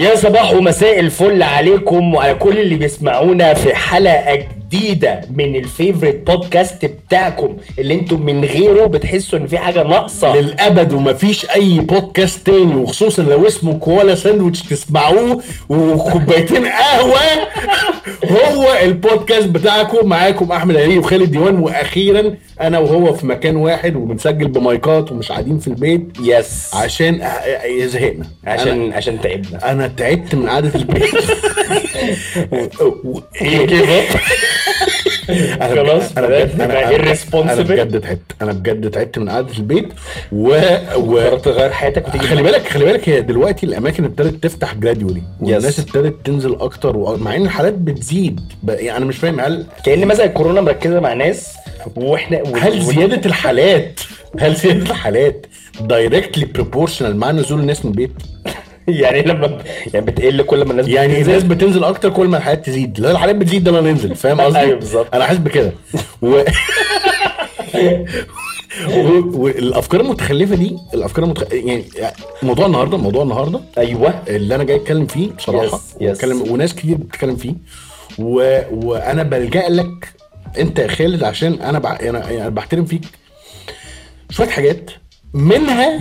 يا صباح ومساء الفل عليكم وعلى كل اللي بيسمعونا في حلقة جديدة من الفيفوريت بودكاست بتاعكم اللي أنتم من غيره بتحسوا ان في حاجة ناقصة. للأبد ومفيش أي بودكاست تاني وخصوصا لو اسمه كوالا ساندويتش تسمعوه وكوبايتين قهوة. هو البودكاست بتاعكم. معاكم أحمد علي وخالد ديوان. وأخيرا أنا وهو في مكان واحد وبنسجل ب mics ومش قاعدين في البيت. yes. عشان زهقنا. عشان عشان تعبنا. أنا تعبت من قعدة البيت. خلاص، أنا بجد أنا أنا. بجد تعبت أنا بجد تعبت من قعدة البيت و, و... تغير حياتك وتيجي خلي بالك خلي بالك هي دلوقتي الأماكن ابتدت تفتح جراديولي والناس. ابتدت تنزل أكتر. مع إن الحالات بتزيد. يعني أنا مش فاهم هل كأن مثلا الكورونا مركزة مع ناس وإحنا هل زيادة الحالات هل زيادة الحالات directly proportional مع نزول الناس من البيت يعني لما ب... يعني بتقل كل ما الناس يعني بتنزل. الناس بتنزل أكتر كل ما الحالات تزيد لا الحالات بتزيد ده أنا ننزل فاهم قصدي أيوة بالظبط. أنا حاسس بكده و... والأفكار المتخلفة دي الأفكار المتخ... يعني موضوع النهارده موضوع النهارده أيوه اللي أنا جاي أتكلم فيه بصراحة Yes, yes. وأتكلم وناس كتير بتتكلم فيه و... وأنا بلجأ لك أنت يا خالد عشان أنا بع... أنا يعني بحترم فيك شوية حاجات منها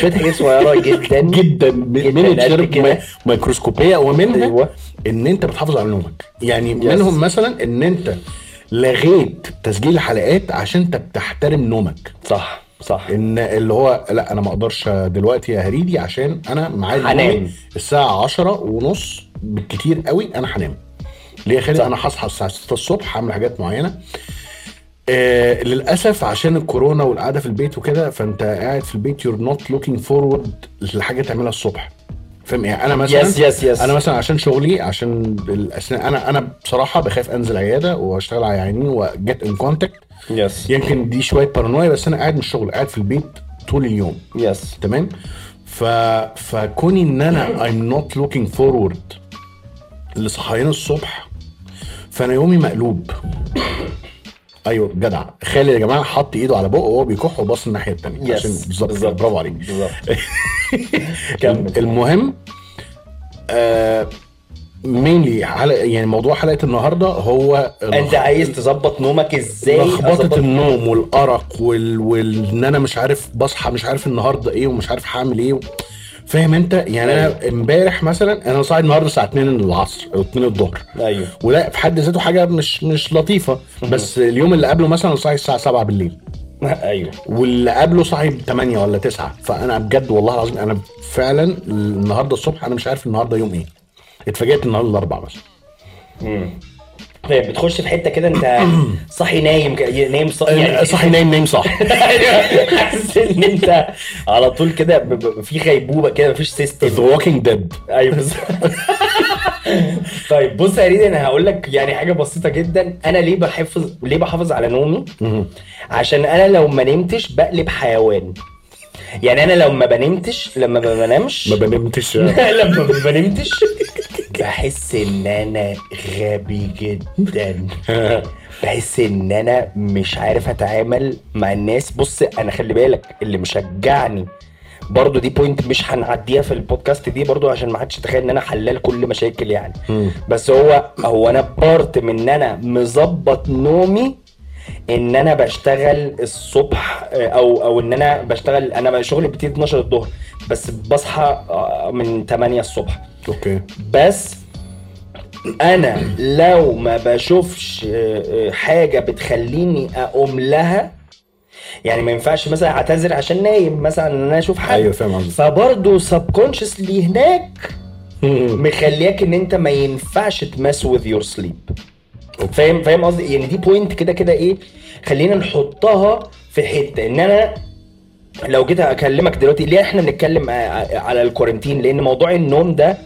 شوية حاجات صغيرة جدا جدا من قد كده. ماي... ميكروسكوبية ومنها أيوة. إن أنت بتحافظ على نومك يعني Yes. منهم مثلا إن أنت لغيت تسجيل الحلقات عشان أنت بتحترم نومك صح صح إن اللي هو لا أنا ما أقدرش دلوقتي يا هريدي عشان أنا معايا هنام. الساعة 10 ونص بالكتير قوي أنا هنام ليه يا خالد. أنا هصحى الساعة 6 الصبح هعمل حاجات معينة آه للأسف عشان الكورونا والقعدة في البيت وكده فأنت قاعد في البيت you're not looking forward لحاجة تعملها الصبح. فاهم؟ يعني أنا مثلا Yes, yes, yes. أنا مثلا عشان شغلي عشان الأسنان أنا أنا بصراحة بخاف أنزل عيادة وأشتغل على عيانين واجي in contact yes يمكن دي شوية بارانويا بس أنا قاعد من الشغل قاعد في البيت طول اليوم. yes تمام؟ ف فكوني إن أنا I'm not looking forward لصحيان الصبح فأنا يومي مقلوب. أيوه جدع. خالد يا جماعة حط إيده على بقه وهو بيكح وبص الناحية الثانية. عشان بالظبط برافو عليك. بالظبط. المهم آه مينلي حلقة يعني موضوع حلقة النهارده هو أنت عايز تظبط نومك إزاي؟ لخبطه النوم والأرق وال... وال... إن أنا مش عارف بصحى مش عارف النهارده إيه ومش عارف هعمل إيه. فاهم انت؟ يعني أنا امبارح مثلا أنا صاحي النهارده الساعة 2 العصر أو 2 الظهر. أيوه. ولا في حد ذاته حاجة مش مش لطيفة. بس اليوم اللي قبله مثلا صاحي الساعة 7 بالليل. أيوه. واللي قبله صاحي 8 ولا 9 فأنا بجد والله العظيم أنا فعلا النهارده الصبح أنا مش عارف النهارده يوم إيه. اتفاجئت النهارده الأربعاء مثلا. بتخش في حتة كده انت صاحي نايم نايم صاحي يعني صاحي نايم نايم صح حاسس إن انت على طول كده في غيبوبة كده مفيش system the walking dead أيوه بالظبط. طيب بص يا هريدي أنا هقول لك يعني حاجة بسيطة جدا. أنا ليه بحافظ ليه بحافظ على نومي؟ عشان أنا لو ما نمتش بقلب حيوان. يعني أنا لو ما بنمتش لما ما بنامش ما بنمتش. لما ما بنمتش بحس إن أنا غبي جدا. بحس إن أنا مش عارف أتعامل مع الناس. بص أنا خلي بالك اللي مشجعني برضو دي point مش هنعديها في البودكاست دي برضو عشان ما حدش يتخيل إن أنا حلال كل مشاكل يعني. بس هو هو أنا part من إن أنا مظبط نومي ان أنا بشتغل الصبح آه، أو أو ان أنا بشتغل أنا شغلي بتيجي 12 الظهر بس بصحى آه، من 8 الصبح. okay. بس أنا لو ما بشوفش آه، حاجة بتخليني اقوم لها يعني ما ينفعش مثلا اعتذر عشان نايم مثلا ان أنا أشوف حاجة أيوه فاهم قصدك. فبرضه subconsciously هي مخلياك ان انت ما ينفعش ت mess with your sleep فاهم فاهم قصدي؟ يعني دي point كده كده إيه؟ خلينا نحطها في حتة. إن أنا لو جيت أكلمك دلوقتي ليه إحنا بنتكلم على ال quarantine لأن موضوع النوم ده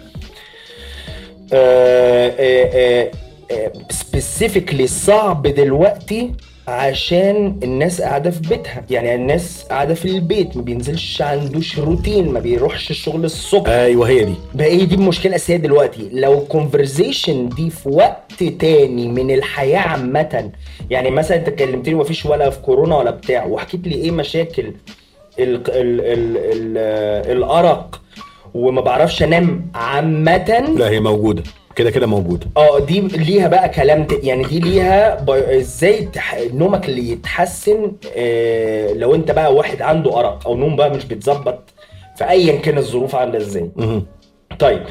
specifically صعب دلوقتي عشان الناس قاعدة في بيتها. يعني الناس قاعدة في البيت ما بينزلش عندوش روتين ما بيروحش الشغل الصبح. أيوه هي دي. بقى هي دي المشكلة الأساسية دلوقتي. لو ال conversation دي في وقت تاني من الحياة عامة يعني مثلا أنت كلمتني مفيش ولا في كورونا ولا بتاع وحكيت لي إيه مشاكل ال ال ال ال الأرق وما بعرفش أنام عامة. لا هي موجودة. كده كده موجوده آه دي ليها بقى كلام ت- يعني دي ليها إزاي تح... نومك اللي يتحسن آه لو انت بقى واحد عنده أرق أو نوم بقى مش بيتظبط فايا كان الظروف عاملة إزاي. طيب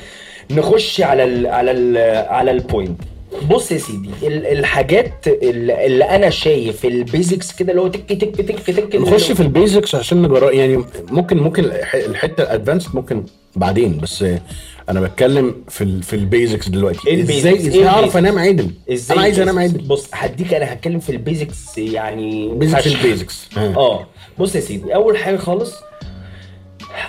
نخش على ال على ال على ال point بص يا سيدي ال- الحاجات اللي أنا شايف ال basics كده اللي هو تك تك تك تك نخش في ال basics عشان نجرب يعني ممكن ممكن الح- الحتة ال advanced ممكن بعدين بس أنا بتكلم في في ال basics دلوقتي؟ إزاي إزاي اعرف؟ انام عدل إزاي أنا عايز انام؟ عدل بص هديك أنا هتكلم في ال basics يعني basics. ال basics آه بص يا سيدي أول حاجة خالص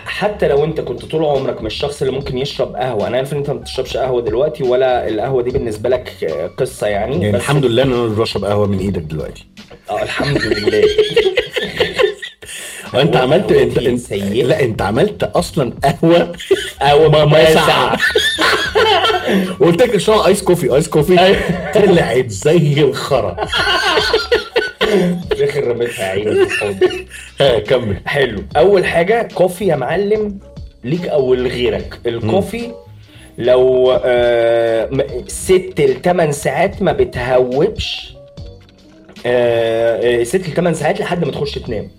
حتى لو أنت كنت طول عمرك مش الشخص اللي ممكن يشرب قهوة أنا عارف إن أنت ما بتشربش قهوة دلوقتي ولا القهوة دي بالنسبة لك آه، قصة يعني, يعني بس الحمد لله إن أنا بشرب قهوة من إيدك دلوقتي آه الحمد لله أنت عملت أنت, أنت. لا أنت عملت أصلا قهوة قهوة ما. ساقعة. وقلت لك اشرب iced coffee iced coffee. طلعت زي الخرا. في الآخر رميتها عيني. ها كمل. حلو. أول حاجة coffee يا معلم ليك أو لغيرك. ال coffee لو آه ست لثمان ساعات ما بتهوبش آه آه، ست لثمان ساعات لحد ما تخش تنام.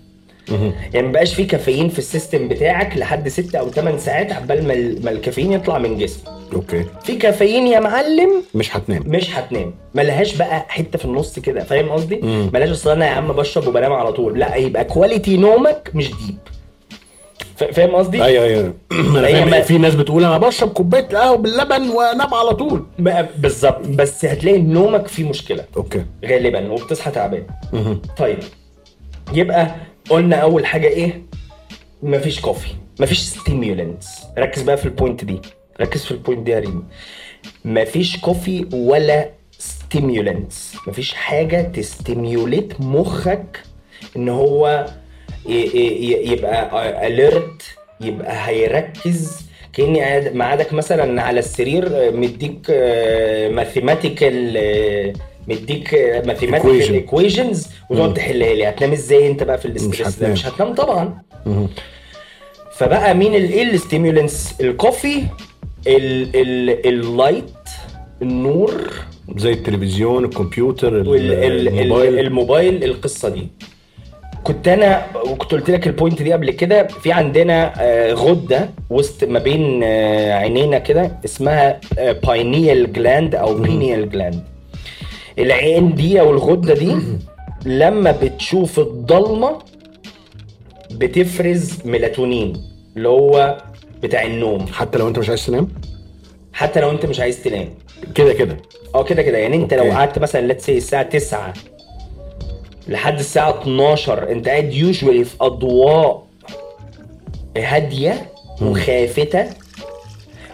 يعني مبقاش فيه كافيين في ال system بتاعك لحد ست أو ثمان ساعات عبال ما ال- ما الكافيين يطلع من جسمك okay. في كافيين يا معلم مش هتنام. مش هتنام. ملهاش بقى حتة في النص كده فاهم قصدي. ملهاش أصل أنا يا عم بشرب وبنام على طول. لا يبقى quality نومك مش deep فاهم قصدي؟ أيوه أيوه. أنا هي فاهم. ما- في ناس بتقول أنا بشرب كوباية قهوة باللبن وأنام على طول. بالظبط. بس هتلاقي نومك فيه مشكلة. okay. غالبا وبتصحى تعبان. طيب. يبقى قلنا أول حاجة إيه؟ مفيش coffee مفيش stimulants ركز بقى في ال point دي ركز في ال point دي يا ريم. مفيش coffee ولا stimulants مفيش حاجة ت stimulate مخك إن هو يبقى alert يبقى هيركز. كأني معادك مثلا على السرير آه، مديك mathematical مديك mathematical. equations وتقعد تحلها لي هتنام إزاي أنت بقى في ال stress ده. مش هتنام طبعا. مهم. فبقى مين إيه ال stimulants ال coffee ال ال ال light النور زي التلفزيون الكمبيوتر الموبايل. الموبايل القصة دي. كنت أنا وكنت قلت لك ال point دي قبل كده. في عندنا آه، غدة وسط ما بين آه، عينينا كده اسمها pineal gland أو pineal gland العين دي أو الغدة دي لما بتشوف الضلمة بتفرز ميلاتونين اللي هو بتاع النوم. حتى لو أنت مش عايز تنام؟ حتى لو أنت مش عايز تنام. كده كده. آه كده كده. يعني أنت okay. لو قعدت مثلا let's say الساعة 9 لحد الساعة 12 أنت قاعد يوجوالي في أضواء هادية وخافته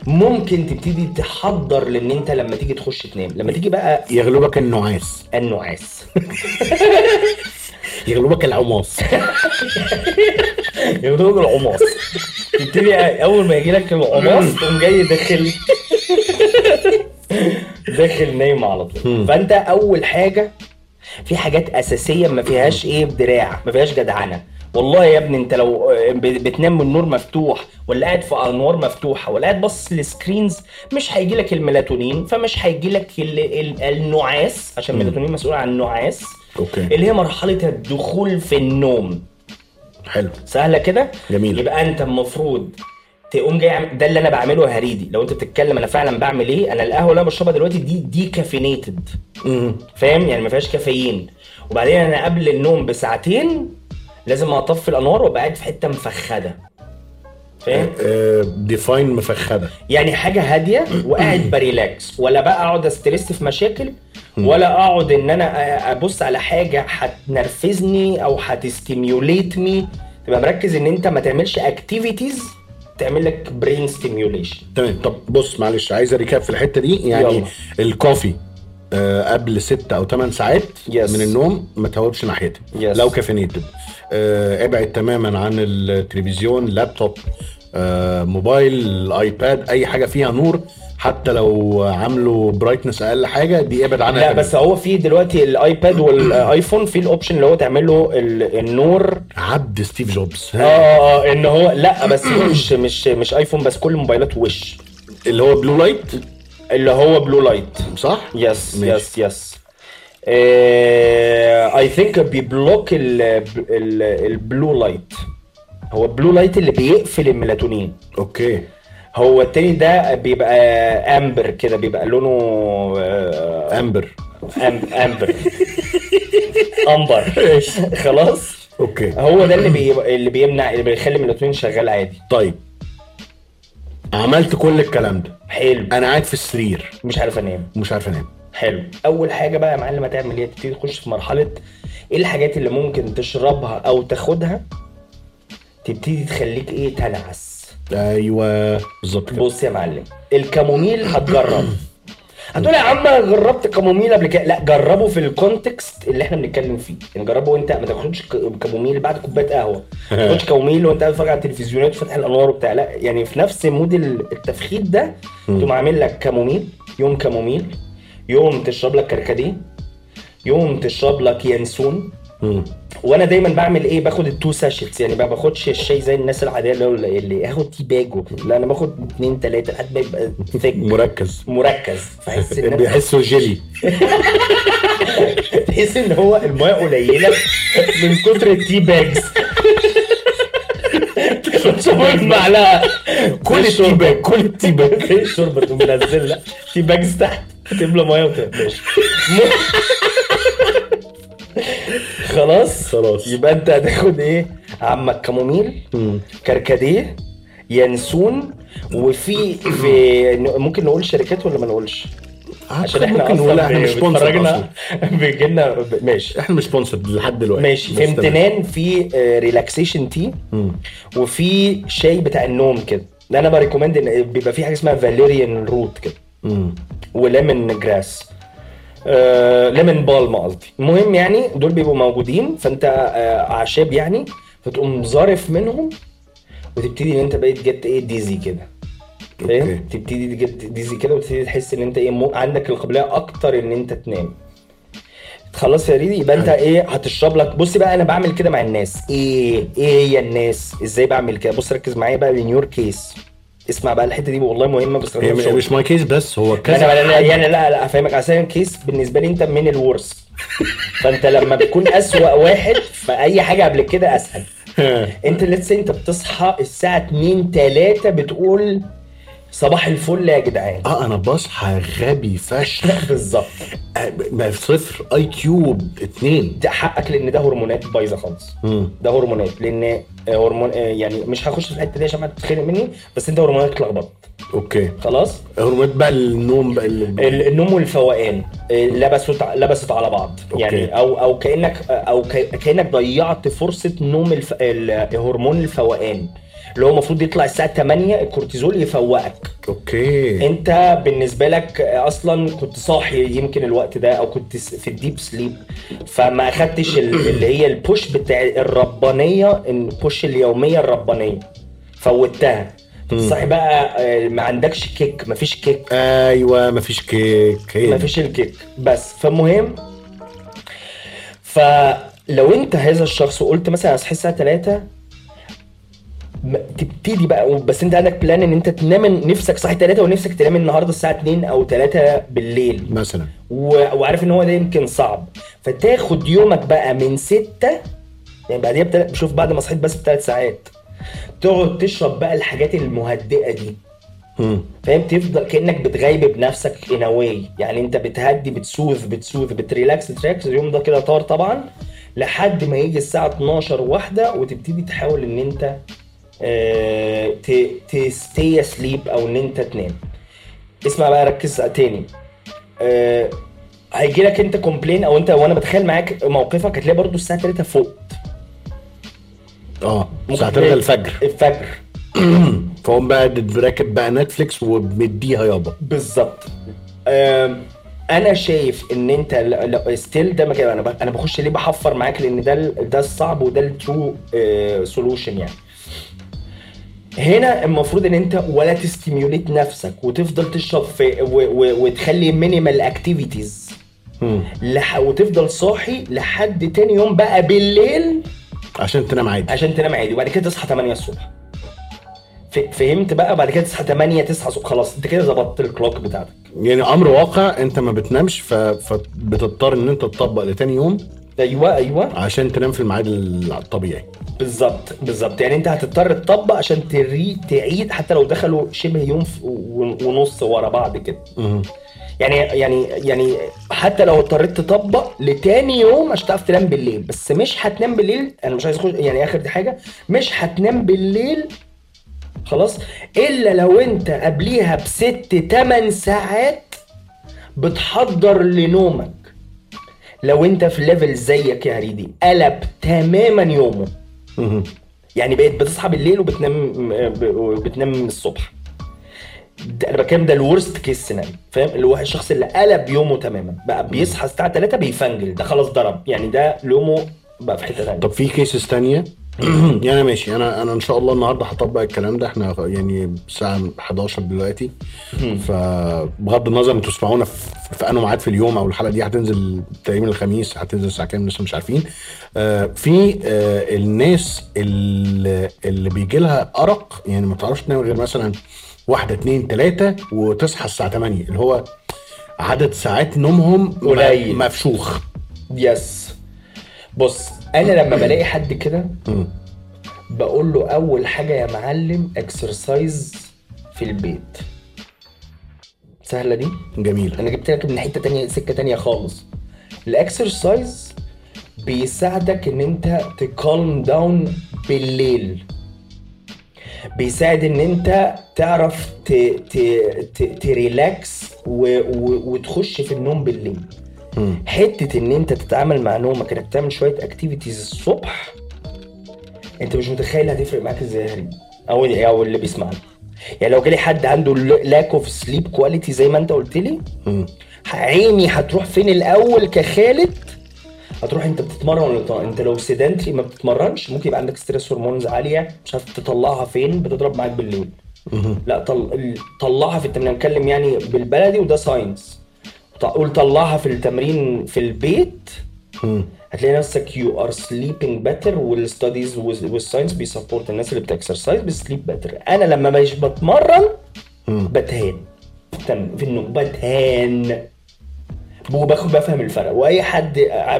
ممكن تبتدي تحضر لأن انت لما تيجي تخش تنام لما تيجي بقى يغلبك النعاس. النعاس. يغلبك العماص يقولون العماص تبتدي أول ما يجي لك العماص تقوم جاي داخل. داخل نايم على طول. فأنت أول حاجة في حاجات أساسية ما فيهاش إيه دراع ما فيهاش جدعنة. والله يا ابني انت لو ب- بتنام من النور مفتوح ولا قاعد في انوار مفتوحة ولا قاعد باصص لل screens مش هيجي لك الميلاتونين فمش هيجي لك ال- ال- النعاس عشان الميلاتونين مسؤول عن النعاس okay. اللي هي مرحلة الدخول في النوم. حلو. سهلة كده؟ جميل. يبقى انت المفروض تقوم جاي ده اللي أنا بعمله هريدي. لو انت بتتكلم أنا فعلا بعمل إيه؟ أنا القهوة اللي أنا بشربها دلوقتي دي decaffeinated. فاهم؟ يعني ما فيهاش كافيين. وبعدين أنا قبل النوم بساعتين لازم اطفي الانوار وابقى قاعد في حتة مفخدة. فاهم؟ define مفخدة. يعني حاجة هاديه وقاعد ب relax. ولا بقى اقعد stress في مشاكل ولا اقعد ان أنا ابص على حاجة هتنرفزني أو هت stimulate me. تبقى مركز ان انت ما تعملش activities تعمل لك brain stimulation تمام. طب بص معلش عايز recap في الحته دي. يعني يلا. ال coffee آه قبل ست أو ثمان ساعات Yes. من النوم ما تهوبش ناحيتها Yes. لو caffeinated. آه ابعد تماما عن التلفزيون لابتوب آه موبايل ايباد اي حاجة فيها نور حتى لو عامله brightness أقل حاجة دي ابعد عنها لا تماماً. بس هو في دلوقتي الايباد والايفون في الاوبشن اللي هو تعمل له ال- النور عبد ستيف جوبز آه آه إن هو لا بس مش مش مش ايفون بس كل موبايلات وش اللي هو بلو لايت اللي هو بلو لايت صح؟ يس ماشي. يس يس اي ثينك بيبلوك ال- ال- البلو لايت هو البلو لايت اللي بيقفل الميلاتونين. أوكي. هو التاني ده بيبقى امبر كده بيبقى لونه آه، amber أم amber amber خلاص؟ okay. هو ده اللي بي... اللي بيمنع اللي بيخلي الميلاتونين شغال عادي. طيب. عملت كل الكلام ده. حلو. أنا قاعد في السرير. مش عارف أنام. ومش عارف أنام. حلو. أول حاجة بقى يا معلم هتعمل إيه؟ تبتدي تخش في مرحلة إيه الحاجات اللي ممكن تشربها أو تاخدها؟ تبتدي تخليك إيه؟ تنعس. أيوه بالظبط بص يا معلم ال chamomile هتجرب. هتقول يا عم أنا جربت chamomile قبل كده. لا جربه في ال context اللي إحنا بنتكلم فيه. يعني جربه وأنت ما تاخدش chamomile بعد كوباية قهوة. ما تاخدش chamomile وأنت قاعد على التلفزيونات وفاتح الأنوار وبتاع. لا يعني في نفس mode ال- التفخيد ده تقوم عامل لك chamomile يوم chamomile يوم تشرب لك كركديه يوم تشرب لك ينسون. مم. وأنا دايما بعمل إيه؟ باخد ال two sachets يعني ما باخدش الشاي زي الناس العادية اللي هو اللي اخد tea bag وكده. لا أنا باخد اتنين تلاتة لحد ما يبقى thick. مركز. مركز. فاحس إن بيحسوا جيلي. تحس إن هو المايه قليلة من كتر التي باجز تاخد معلقه كل التي باج كل التي باج الشوربه تقوم منزل لك تي باجز تحت. تملى مية وتقفش خلاص؟ خلاص. يبقى انت هتاخد إيه؟ عمك كاموميل كركديه ينسون وفي في ممكن نقول شركات ولا ما نقولش؟ عشان إحنا ممكن أصلا إحنا مش sponsored بيجي لنا ماشي. إحنا مش sponsored لحد دلوقتي. ماشي. في. امتنان في relaxation tea. وفي شاي بتاع النوم كده. ده أنا ب recommend إن بيبقى في حاجة اسمها valerian root كده. و lemon grass. آه lemon balm قصدي. المهم يعني دول بيبقوا موجودين فأنت آه أعشاب يعني فتقوم ظارف منهم وتبتدي إن أنت بقيت جت إيه ديزي كده. فاهم؟ تبتدي جت ديزي كده وتبتدي تحس إن أنت إيه مو عندك القابلية أكتر إن أنت تنام. خلاص يا ريدي يبقى أنت إيه هتشرب لك. بص بقى أنا بعمل كده مع الناس. إيه إيه هي الناس؟ إزاي بعمل كده؟ بص ركز معايا بقى in your case. اسمع بقى الحتة دي والله مهمة بس هي مش, مش ماي كيس بس هو كذا. حد. يعني لا لا أفهمك. عشان كيس بالنسبة لي أنت من الورث فأنت لما بتكون أسوأ واحد فأي حاجة قبل كده أسهل. أنت لسه أنت بتصحى الساعة 2 3 بتقول صباح الفل يا جدعان. آه أنا بصحى غبي فشخ. بالظبط. آه، ما صفر IQ اتنين. ده حقك لأن ده هرمونات بايظة خالص. ده هرمونات لأن هرمون يعني مش هخش في الحتة دي عشان ما تتخانق مني بس أنت هرموناتك اتلخبطت. أوكي. خلاص؟ هرمونات بقى النوم بقى ال- ال- النوم والفوقان آه، لبست لبست على بعض. okay. يعني أو أو كأنك أو كأنك ضيعت فرصة نوم الف... ال- هرمون الفوقان. اللي هو المفروض يطلع الساعة 8 الكورتيزول يفوقك. okay. أنت بالنسبة لك أصلا كنت صاحي يمكن الوقت ده أو كنت في ال deep sleep فما أخدتش ال- اللي هي ال push بتاع الربانية ال push اليومية الربانية. فوتها. صاحي بقى آه، ما عندكش kick مفيش kick أيوه مفيش kick هي دي. مفيش ال kick بس فالمهم فلو أنت هذا الشخص وقلت مثلا هصحى الساعة 3 م- تبتدي بقى بس انت عندك plan ان انت تنام نفسك صاحي 3 ونفسك تنام النهارده الساعة 2 أو 3 بالليل. مثلا. و- وعارف إن هو ده يمكن صعب. فتاخد يومك بقى من 6 يعني بعديها بتل... شوف بعد ما صحيت بس بثلاث ساعات. تقعد تشرب بقى الحاجات المهدئة دي. فاهم؟ تفضل كأنك بتغيب بنفسك in a way يعني انت بتهدي بتسوذ بتسوذ بتريلاكس تريلاكس. اليوم ده كده طار طبعا. لحد ما يجي الساعة 12 واحدة وتبتدي تحاول إن انت ت stay asleep أو إن أنت تنام. اسمع بقى ركز تاني. آه هيجي لك أنت كومبلين أو أنت وأنا بتخيل معاك موقفك هتلاقي برضو الساعة 3 فوق آه الساعة تلاقي 3 الفجر. الفجر. فهم بقى راكب بقى نتفليكس ومديها يابا. بالظبط. أنا شايف إن أنت ستيل ده مكان أنا أنا بخش ليه بحفر معاك لأن ده ده الصعب وده الترو سولوشن يعني. هنا المفروض إن أنت ولا تستيميوليت نفسك وتفضل تشرب في و و وتخلي مينيمال اكتيفيتيز. لح وتفضل صاحي لحد تاني يوم بقى بالليل. عشان تنام عادي. عشان تنام عادي. وبعد كده تصحى 8 الصبح. فهمت بقى؟ بعد كده تصحى 8 9 الصبح خلاص أنت كده ظبطت الكلوك بتاعتك. يعني أمر واقع أنت ما بتنامش. فبتضطر إن أنت تطبق لتاني يوم. أيوه أيوه. عشان تنام في الميعاد الطبيعي. بالظبط بالظبط. يعني أنت هتضطر تطبق عشان تري تعيد حتى لو دخلوا شبه يوم ونص ورا بعض كده. يعني يعني يعني حتى لو اضطريت تطبق لتاني يوم عشان تعرف تنام بالليل. بس مش هتنام بالليل أنا مش عايز اخش يعني آخر دي حاجة. مش هتنام بالليل خلاص إلا لو أنت قبليها بست تمن ساعات بتحضر لنومك. لو انت في ليفل زيك يا هريدي قلب تماما يومه. يعني بقيت بتصحى بالليل وبتنام وبتنام الصبح. ده أنا بتكلم ده ال worst case scenario فاهم؟ اللي هو الشخص اللي قلب يومه تماما بقى بيصحى الساعة 3 بيفنجل ده خلاص ضرب. يعني ده يومه بقى في حتة ثانية طب في cases تانية؟ يعني ماشي أنا أنا إن شاء الله النهارده هطبق الكلام ده. إحنا يعني الساعة 11 دلوقتي. فبغض النظر أنتوا تسمعونا في, أنه ميعاد في اليوم أو الحلقة دي هتنزل تقريبا الخميس هتنزل الساعة كام لسه مش عارفين. آه في آه الناس اللي, اللي بيجي لها أرق يعني ما تعرفش تنام غير مثلا واحدة اتنين تلاتة وتصحى الساعة 8 اللي هو عدد ساعات نومهم قليل. مفشوخ. yes بص أنا لما بلاقي حد كده. بقول له أول حاجة يا معلم exercise في البيت. سهلة دي؟ جميل أنا جبت لك من حتة تانية سكة تانية خالص. ال exercise بيساعدك إن أنت ت calm down بالليل. بيساعد إن أنت تعرف ت... ت... ت... ت relax و... و... وتخش في النوم بالليل. حتة إن أنت تتعامل مع نومك إنك تعمل شوية activities الصبح أنت مش متخيل هتفرق معاك إزاي أو أو اللي بيسمعنا يعني لو جالي حد عنده lack of sleep quality زي ما أنت قلت لي. عيني هتروح فين الأول كخالد؟ هتروح أنت بتتمرن ولا؟ أنت لو sedentary ما بتتمرنش ممكن يبقى عندك stress hormones عالية مش عارف تطلعها فين بتضرب معاك بالليل. لا طل... طلعها في التمرين. نتكلم يعني بالبلدي وده science قول طلعها في التمرين في البيت. هتلاقي نفسك you are sleeping better وال studies وال science بي support الناس اللي بت exercise بت sleep better أنا لما مش بتمرن. بتهان. في النوم بتهان. وباخد بفهم الفرق. وأي حد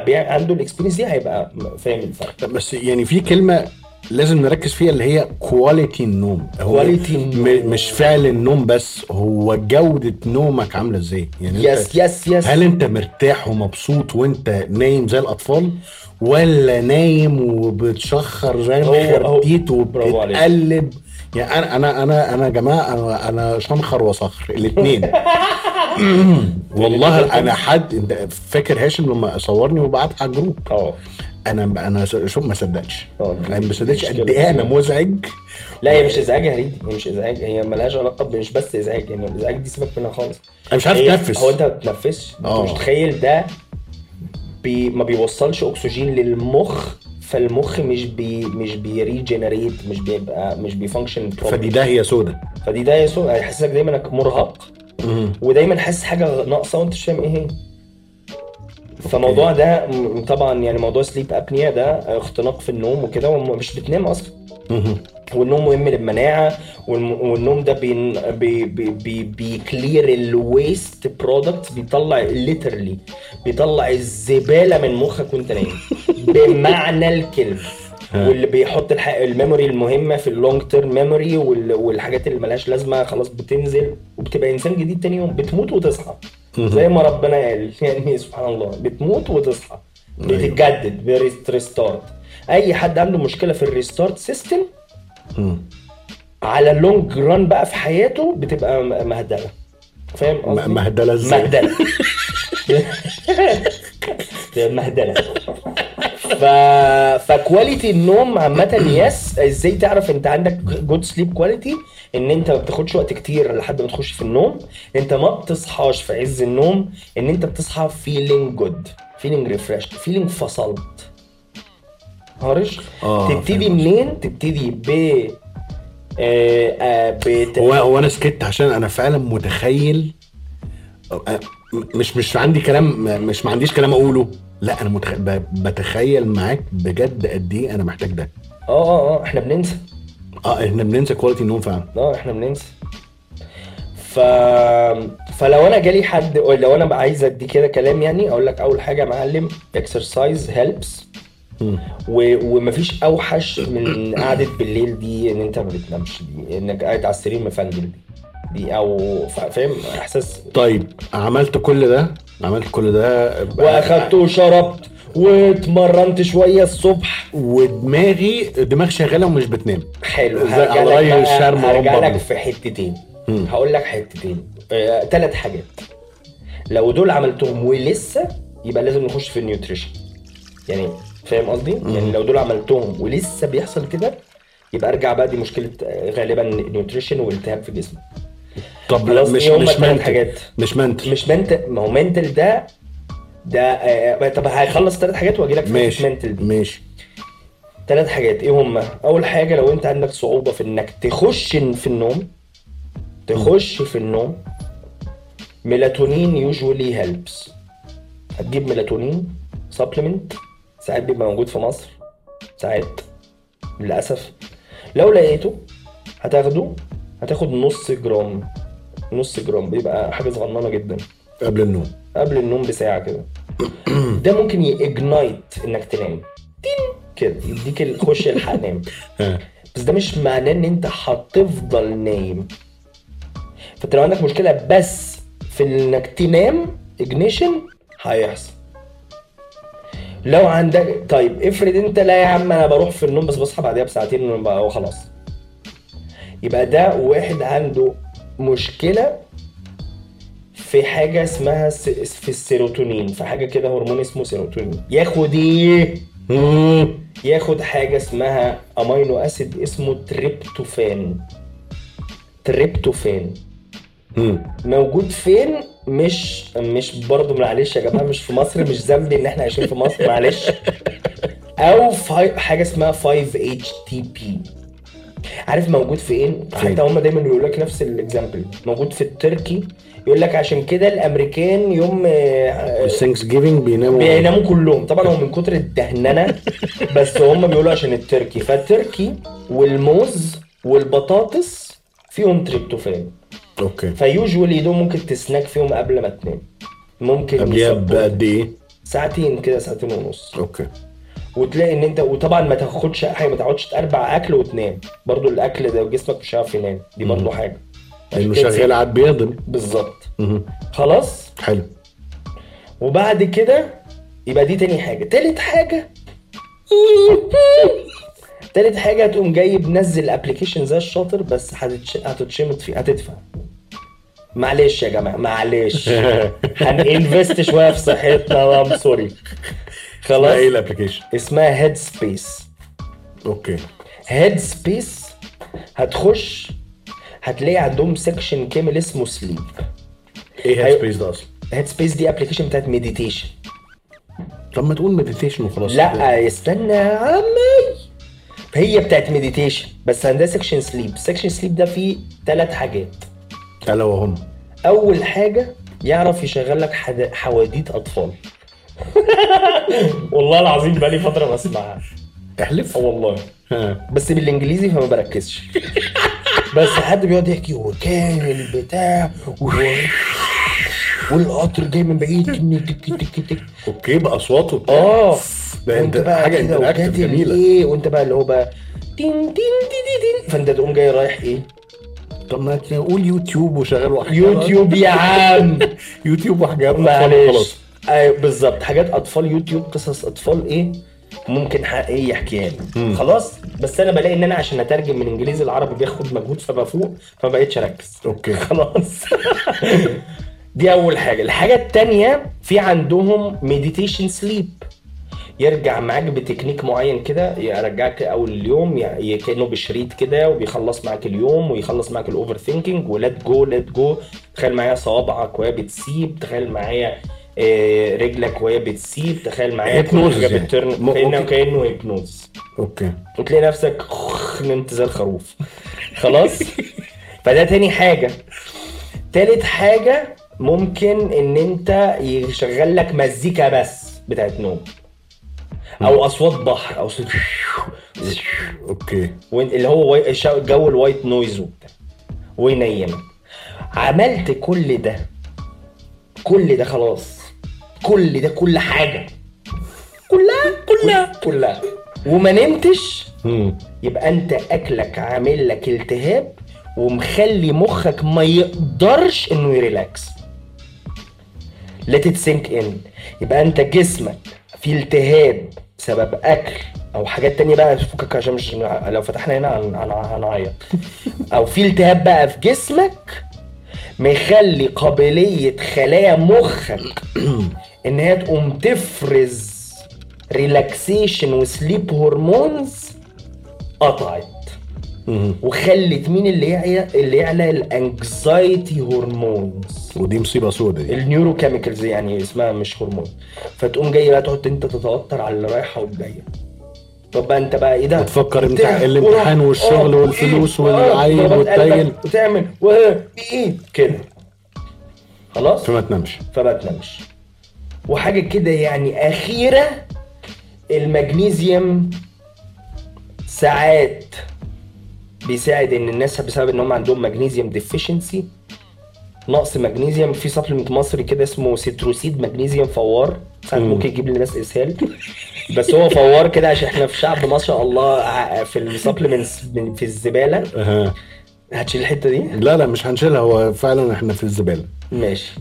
عنده ال experience دي هيبقى فاهم الفرق. بس يعني في كلمة لازم نركز فيها اللي هي quality النوم. هو Quality النوم. مش فعل النوم بس هو جودة نومك عاملة إزاي؟ يعني yes yes yes هل انت مرتاح ومبسوط وانت نايم زي الأطفال؟ ولا نايم وبتشخر زي الخرتيت. وبتتقلب؟ يعني أنا أنا أنا أنا يا جماعة أنا أنا شنخر وصخر الاثنين والله أنا حد فاكر هاشم لما صورني وبعت على الجروب؟ آه. أنا أنا شوف ما صدقش. أنا ما صدقش قد. إيه أنا مزعج. لا هي مش إزعاج يا هريدي هي مش إزعاج هي ملهاش علاقة مش بس إزعاج يعني الازعاج دي سيبك منها خالص. أنا مش عارف اتنفس هو أنت ما بتتنفسش. مش متخيل ده بي ما بيوصلش أكسجين للمخ فالمخ مش بي مش بي regenerate مش بيبقى مش بي function فدي ده هي سودا فدي ده يسوع هيحسسك دايما إنك مرهق. ودايما حاسس حاجة ناقصة وأنت مش فاهم إيه هي. فموضوع ده طبعا يعني موضوع sleep apnea ده اختناق في النوم وكده ومش بتنام أصلا. والنوم مهم للمناعة والنوم ده بين بي بي بي بي clear ال waste products بيطلع literally بيطلع الزبالة من مخك وأنت نايم. بمعنى الكلمة. واللي بيحط الح... ال memory المهمة في ال long term memory وال... والحاجات اللي ملهاش لازمة خلاص بتنزل وبتبقى إنسان جديد تاني يوم بتموت وتصحى. زي ما ربنا قال يعني سبحان الله بتموت وتصحى. بتتجدد ب restart أي حد عنده مشكلة في ال restart system على ال long run بقى في حياته بتبقى مبهدلة. فاهم قصدي؟ م- مهدلة إزاي؟ مهدلة. مهدلة. ف ف quality النوم عامة yes إزاي تعرف انت عندك good sleep quality ان انت ما بتاخدش وقت كتير لحد ما تخش في النوم. ان انت ما بتصحاش في عز النوم. ان انت بتصحى feeling good feeling refreshed feeling فصلت harsh آه، تبتدي منين؟ تبتدي ب آه، آه، بت... هو هو أنا سكت عشان أنا فعلا متخيل أه، مش مش عندي كلام مش ما عنديش كلام أقوله. لا أنا متخ... ب- بتخيل معاك بجد قد إيه أنا محتاج ده. آه آه آه إحنا بننسى. آه إحنا بننسى quality النوم فعلا. آه إحنا بننسى. ف... فلو أنا جالي حد لو أنا عايز أدي كده كلام يعني أقول لك أول حاجة يا معلم exercise helps. و... ومفيش أوحش من قعدة بالليل دي إن أنت ما بتنامش دي إنك قاعد على السرير مفنجل دي. دي أو فا- فاهم؟ إحساس. طيب عملت كل ده؟ عملت كل ده وأخدت وشربت واتمرنت شوية الصبح. ودماغي دماغ شغالة ومش بتنام. حلو. هرجع الشرم هرجع لك. في حتتين. هقول لك حتتين. ثلاث حاجات. لو دول عملتهم ولسه يبقى لازم نخش في ال nutrition. يعني فاهم قصدي؟ يعني لو دول عملتهم ولسه بيحصل كده يبقى أرجع بقى دي مشكلة آه، غالبا nutrition والتهاب في جسمك طب مش مش mental. حاجات؟ مش mental. مش mental. ما هو mental ده ده آه، طب هيخلص ثلاث حاجات وأجي لك في ماشي. mental دي. ماشي. ثلاث حاجات. إيه هما؟ أول حاجة لو أنت عندك صعوبة في إنك تخش في النوم تخش في النوم melatonin usually helps هتجيب melatonin supplement ساعات بيبقى موجود في مصر. ساعات للأسف. لو لقيته هتاخده. هتاخد نص جرام نص جرام بيبقى حاجة صغننة جدا. قبل النوم. قبل النوم بساعة كده. ده ممكن ي ignite إنك تنام. تين! كده يديك ال- خش الحق نام. ها. بس ده مش معناه إن أنت هتفضل نايم. فأنت لو عندك مشكلة بس في إنك تنام ignition هيحصل. لو عندك طيب افرض أنت لا يا عم أنا بروح في النوم بس بصحى بعدها بساعتين وخلاص. يبقى ده واحد عنده مشكلة في حاجة اسمها في السيروتونين في حاجة كده هرمون اسمه سيروتونين. ياخد إيه. ياخد حاجة اسمها amino acid اسمه تريبتوفان تريبتوفان. موجود فين؟ مش مش برضه معلش يا جماعة مش في مصر مش ذنبي إن إحنا عايشين في مصر معلش. أو في حاجة اسمها 5 HTP عارف موجود فين فين؟ حتى هم دايما بيقول لك نفس ال example موجود في التركي. يقول لك عشان كده الأمريكان يوم آه، ال Thanksgiving بيناموا بيناموا كلهم. طبعا هو من كتر الدهننة بس هم بيقولوا عشان ال turkey. فال turkey والموز والبطاطس فيهم tryptophan okay. ف usually دول ممكن تسناك فيهم قبل ما تنام. ممكن قبلها. بقد إيه؟ ساعتين كده ساعتين ونص. okay. وتلاقي إن انت وطبعا ما تاخدش حاجة ما تقعدش تربع أكل وتنام برضو الأكل ده جسمك مش هيعرف ينام. دي برضو حاجة. لأنه شغال قاعد بيهضم. بالظبط. خلاص؟ حلو. وبعد كده يبقى دي تاني حاجة. تالت حاجة. تالت حاجة هتقوم جاي منزل application زي الشاطر بس هتتش... هتتشمط فيه هتدفع. معلش يا جماعة معلش. هننفست شوية في صحتنا I'm sorry خلاص. إيه ال application؟ اسمها Headspace okay. Headspace هتخش هتلاقي عندهم section كامل اسمه sleep إيه Head أيوة. space ده أصلا؟ Headspace دي application بتاعت meditation طب ما تقول meditation وخلاص. لا استنى يا عمي هي بتاعت meditation بس عندها section sleep section sleep ده فيه ثلاث حاجات. ألا وهم أول حاجة يعرف يشغل لك. حواديت أطفال. والله العظيم بقالي فترة بسمعها. احلف. آه والله. ها. بس بالانجليزي فما بركزش. بس حد بيقعد يحكي وكان البتاع و... والقطر جاي من بعيد. تك تك تك okay باصواته وبتاع. آه. ده وانت انت بقى حاجة interactive جميلة. إيه وانت بقى اللي هو بقى تين تين تين تين فانت تقوم جاي رايح إيه؟ طب ما تقول يوتيوب وشغال وحاجات يوتيوب يا عم. يوتيوب وحاجات معلش. خلاص. أيوه بالظبط. حاجات أطفال يوتيوب قصص أطفال إيه؟ ممكن حقيقي يحكيها لي. خلاص؟ بس أنا بلاقي إن أنا عشان أترجم من إنجليزي لعربي بياخد مجهود فبفوق فما بقتش أركز. okay. خلاص. دي أول حاجة. الحاجة التانية في عندهم meditation sleep يرجع معاك بتكنيك معين كده يرجعك أول اليوم يعني كأنه بشريط كده وبيخلص معاك اليوم ويخلص معاك ال overthinking و let go let go تخيل معايا صوابعك وهي بتسيب تخيل معايا رجلك وهي بتسيب. تخيل معايا Hypnosis حاجة يعني. بترن كانه كأنه hypnosis okay. وتلاقي نفسك نمت زي الخروف خلاص؟ فده تاني حاجة. تالت حاجة ممكن إن أنت يشغل لك مزيكا بس بتاعت نوم. أو أصوات بحر أو صوت okay. اللي هو جو ال white noise وبتاع. وينيمك. عملت كل ده. كل ده خلاص. كل ده كل حاجة. كلها كلها. كلها. وما نمتش. يبقى أنت أكلك عامل لك التهاب ومخلي مخك ما يقدرش إنه يريلاكس. Let it sink in. يبقى أنت جسمك في التهاب بسبب أكل أو حاجات تانية بقى فكك عشان مش لو فتحنا هنا هن- هن- هنعيط. أو في التهاب بقى في جسمك مخلي قابلية خلايا مخك إن هي تقوم تفرز relaxation و sleep hormones قطعت. وخلت مين اللي يعلى اللي يعلى ال anxiety hormones ودي مصيبة سودة دي. ال neurochemicals يعني اسمها مش هرمون فتقوم جاي بقى تقعد انت تتوتر على اللي رايحة والجاية. طب بقى انت بقى إيه ده؟ وتفكر وبتاع، الامتحان والشغل آه، والفلوس آه، والعيل قلبك والتايل. وتعمل وايه إيه؟ كده. خلاص؟ فما تنامش. فما تنامش. وحاجة كده يعني أخيرة المغنيسيوم ساعات بيساعد إن الناس بسبب إن هم عندهم مغنيسيوم deficiency نقص مغنيسيوم في supplement مصري كده اسمه سيتروسيد مغنيسيوم فوار ساعات مم. ممكن يجيب للناس إسهال بس هو فوار كده عشان إحنا في شعب ما شاء الله في ال supplements في الزبالة. هتشيل الحتة دي؟ لا لا مش هنشيلها. هو فعلا إحنا في الزبالة. ماشي.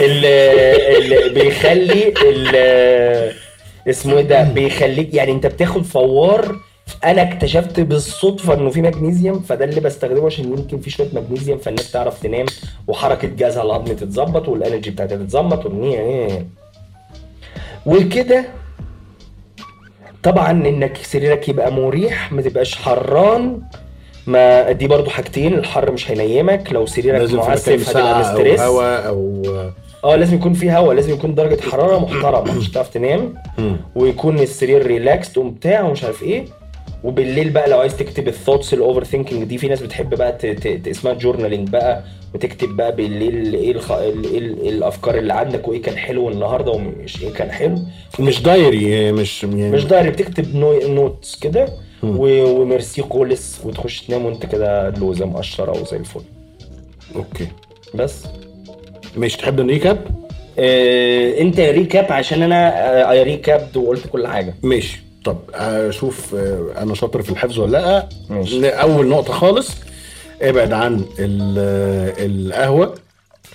اللي, بيخلي ال- اسمه إيه ده؟ بيخليك يعني أنت بتاخد فوار. أنا اكتشفت بالصدفة إنه في مغنيسيوم فده اللي بستخدمه عشان يمكن في شوية مغنيسيوم فالناس تعرف تنام وحركة جهازها الهضمي تتظبط والإنرجي بتاعتها تتظبط والنية- وكده. طبعا إنك سريرك يبقى مريح ما تبقاش حران. ما دي برضو حاجتين الحر مش هينيمك لو سريرك معسف هتبقى ساعه أو مستريس هواء أو آه لازم يكون في هواء لازم يكون درجة حرارة محترمة مش هتعرف تنام. ويكون السرير relaxed وبتاع ومش عارف إيه. وبالليل بقى لو عايز تكتب ال thoughts ال overthinking دي في ناس بتحب بقى ت... ت... اسمها journaling بقى. وتكتب بقى بالليل إيه الخ... ال... إيه ال- الأفكار اللي عندك وإيه كان حلو النهارده ومش إيه كان حلو. مش diary مش يعني مش diary بتكتب نو... notes كده. وميرسي قولس وتخش تنام وانت كده لوزه مقشرة وزي الفل. okay. بس. مش تحب ن recap آه، انت recap عشان أنا I recapped وقلت كل حاجة. ماشي. طب أشوف آه، أنا شاطر في الحفظ ولا لأ. ماشي. أول نقطة خالص ابعد عن ال- القهوة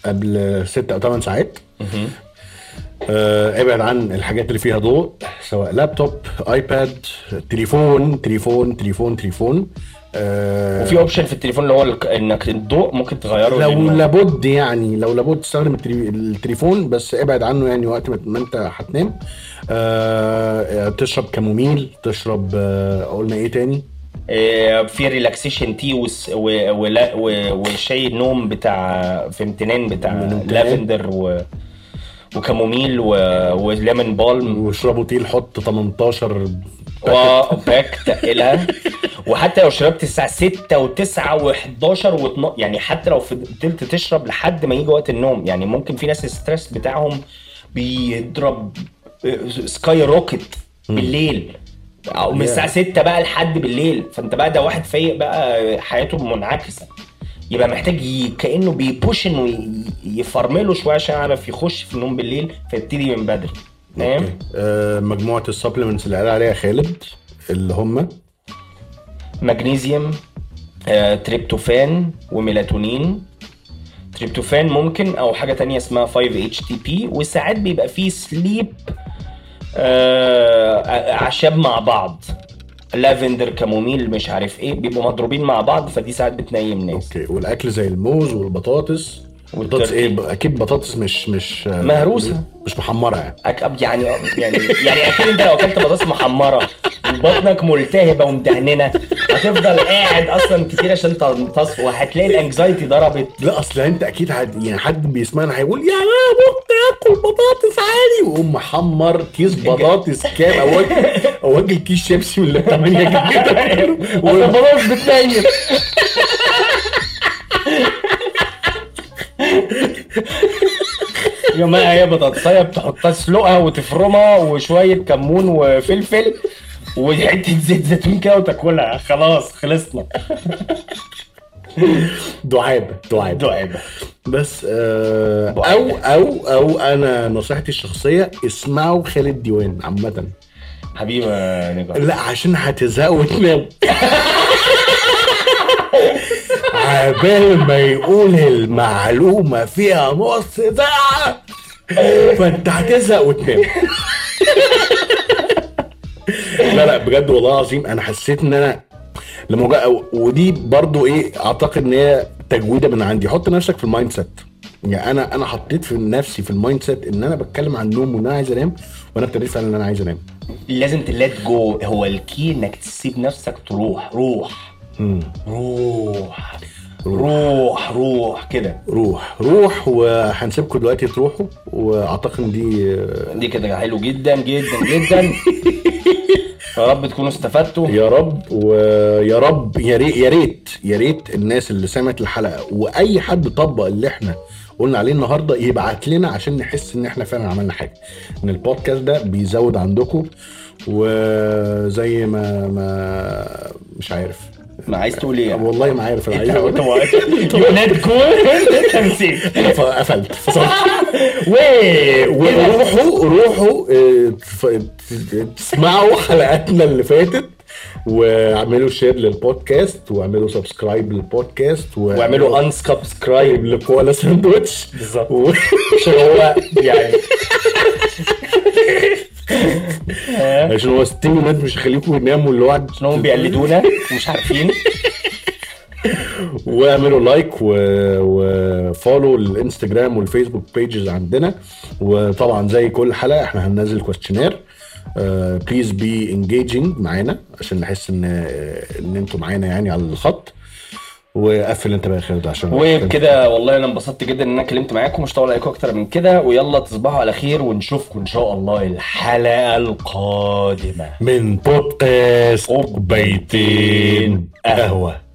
قبل ست أو ثمان ساعات. آه، ابعد عن الحاجات اللي فيها ضوء سواء لابتوب آيباد تليفون تليفون تليفون تليفون. آه، وفي option في التليفون اللي هو إنك الضوء ممكن تغيره لو لابد يعني لو لابد تستخدم التلي- التليفون بس ابعد عنه يعني وقت ما انت هتنام. آه تشرب chamomile تشرب آه قلنا إيه تاني؟ آه، في relaxation tea وشاي النوم بتاع في امتنان بتاع. لافندر و و chamomile و... و lemon balm. واشربوا تيل حط 18 وباك تقلها وحتى لو شربت الساعة 6 و9 و11 و12 يعني حتى لو فضلت تشرب لحد ما يجي وقت النوم. يعني ممكن في ناس ال stress بتاعهم بيضرب skyrocket بالليل. أو من. الساعة 6 بقى لحد بالليل. فأنت بقى ده واحد فايق بقى حياته منعكسة. يبقى محتاج ي... كأنه بي push إنه ي... يفرمله شوية عشان يعرف يخش في النوم بالليل فيبتدي من بدري. فاهم؟ آه مجموعة ال supplements اللي قال عليها خالد اللي هم؟ مغنيسيوم آه، تريبتوفان وميلاتونين. تريبتوفان ممكن أو حاجة تانية اسمها 5 HTP وساعات بيبقى فيه sleep آه، أعشاب مع بعض. lavender chamomile مش عارف إيه بيبقوا مضروبين مع بعض فدي ساعات بتنيم ناس okay والأكل زي الموز والبطاطس. بطاطس إيه؟ ب- أكيد بطاطس مش مش مهروسة. مش محمرة. يعني أك... يعني يعني يعني أكيد أنت لو أكلت بطاطس محمرة. وبطنك ملتهبة ومدهننة. هتفضل قاعد أصلا كتير عشان تمتص وهتلاقي ال anxiety ضربت. لا أصل أنت أكيد حد يعني حد بيسمعنا هيقول يا ممكن أكل بطاطس عادي. ويقوم محمر كيس بطاطس كام أو أو كيس شيبسي من اللي 8 جنيه خلاص بتنيل يومها هي بطاطساية بتحطها تسلقها وتفرمها وشوية كمون وفلفل. وحته زيت زيتون كده وتاكلها. خلاص خلصنا. دعابة دعابة. دعابة. بس آه أو أو أو أنا نصيحتي الشخصية اسمعوا خالد ديوان عامة. حبيبي نجار لا عشان هتزهقوا وتناموا عبال ما يقول المعلومة فيها نص ساعة فأنت هتزهق وتنام. لا لا بجد والله العظيم أنا حسيت إن أنا لما جا ودي برضو إيه أعتقد إن هي تجويدة من عندي. حط نفسك في ال mindset يعني أنا أنا حطيت في نفسي في ال mindset إن أنا بتكلم عن النوم وإن أنا عايز أنام وأنا ابتديت فعلا إن أنا عايز أنام. لازم ت let go هو ال key إنك تسيب نفسك تروح روح. روح. روح روح كده. روح. روح وهنسيبكم دلوقتي تروحوا وأعتقد إن دي دي كده حلو جدا جدا جدا. يا رب تكونوا استفدتوا. يا رب ويا رب يا ريت يا ريت يا ريت الناس اللي سمعت الحلقة وأي حد طبق اللي إحنا قلنا عليه النهارده يبعت لنا عشان نحس إن إحنا فعلا عملنا حاجة. إن البودكاست ده بيزود عندكم وزي ما ما مش عارف. ما عايز تقول إيه والله ما عارف أنا عايز أقول انت يونات كون انت نسيت قفلت فصلت. و وروحوا روحوا آه، تف- تسمعوا حلقاتنا اللي فاتت واعملوا share للبودكاست واعملوا subscribe للبودكاست واعملوا unsubscribe لكوالا ساندوتش بالظبط. عشان هو يعني عشان هو stimulant مش هيخليكم يناموا الوعد عشان هم بيقلدونا ومش عارفين. واعملوا like. و follow الانستجرام والفيسبوك pages عندنا. وطبعا زي كل حلقة إحنا هننزل questionnaire please be engaging معانا عشان نحس ان إن أنتوا معانا يعني على الخط. وقفل انت بقى خالد عشان وبكده والله أنا انبسطت جدا ان أنا اتكلمت معاكم مش هطول عليكم أكتر من كده. ويلا تصبحوا على خير ونشوفكم إن شاء الله الحلقة القادمة. من بودكاست كوبايتين قهوة.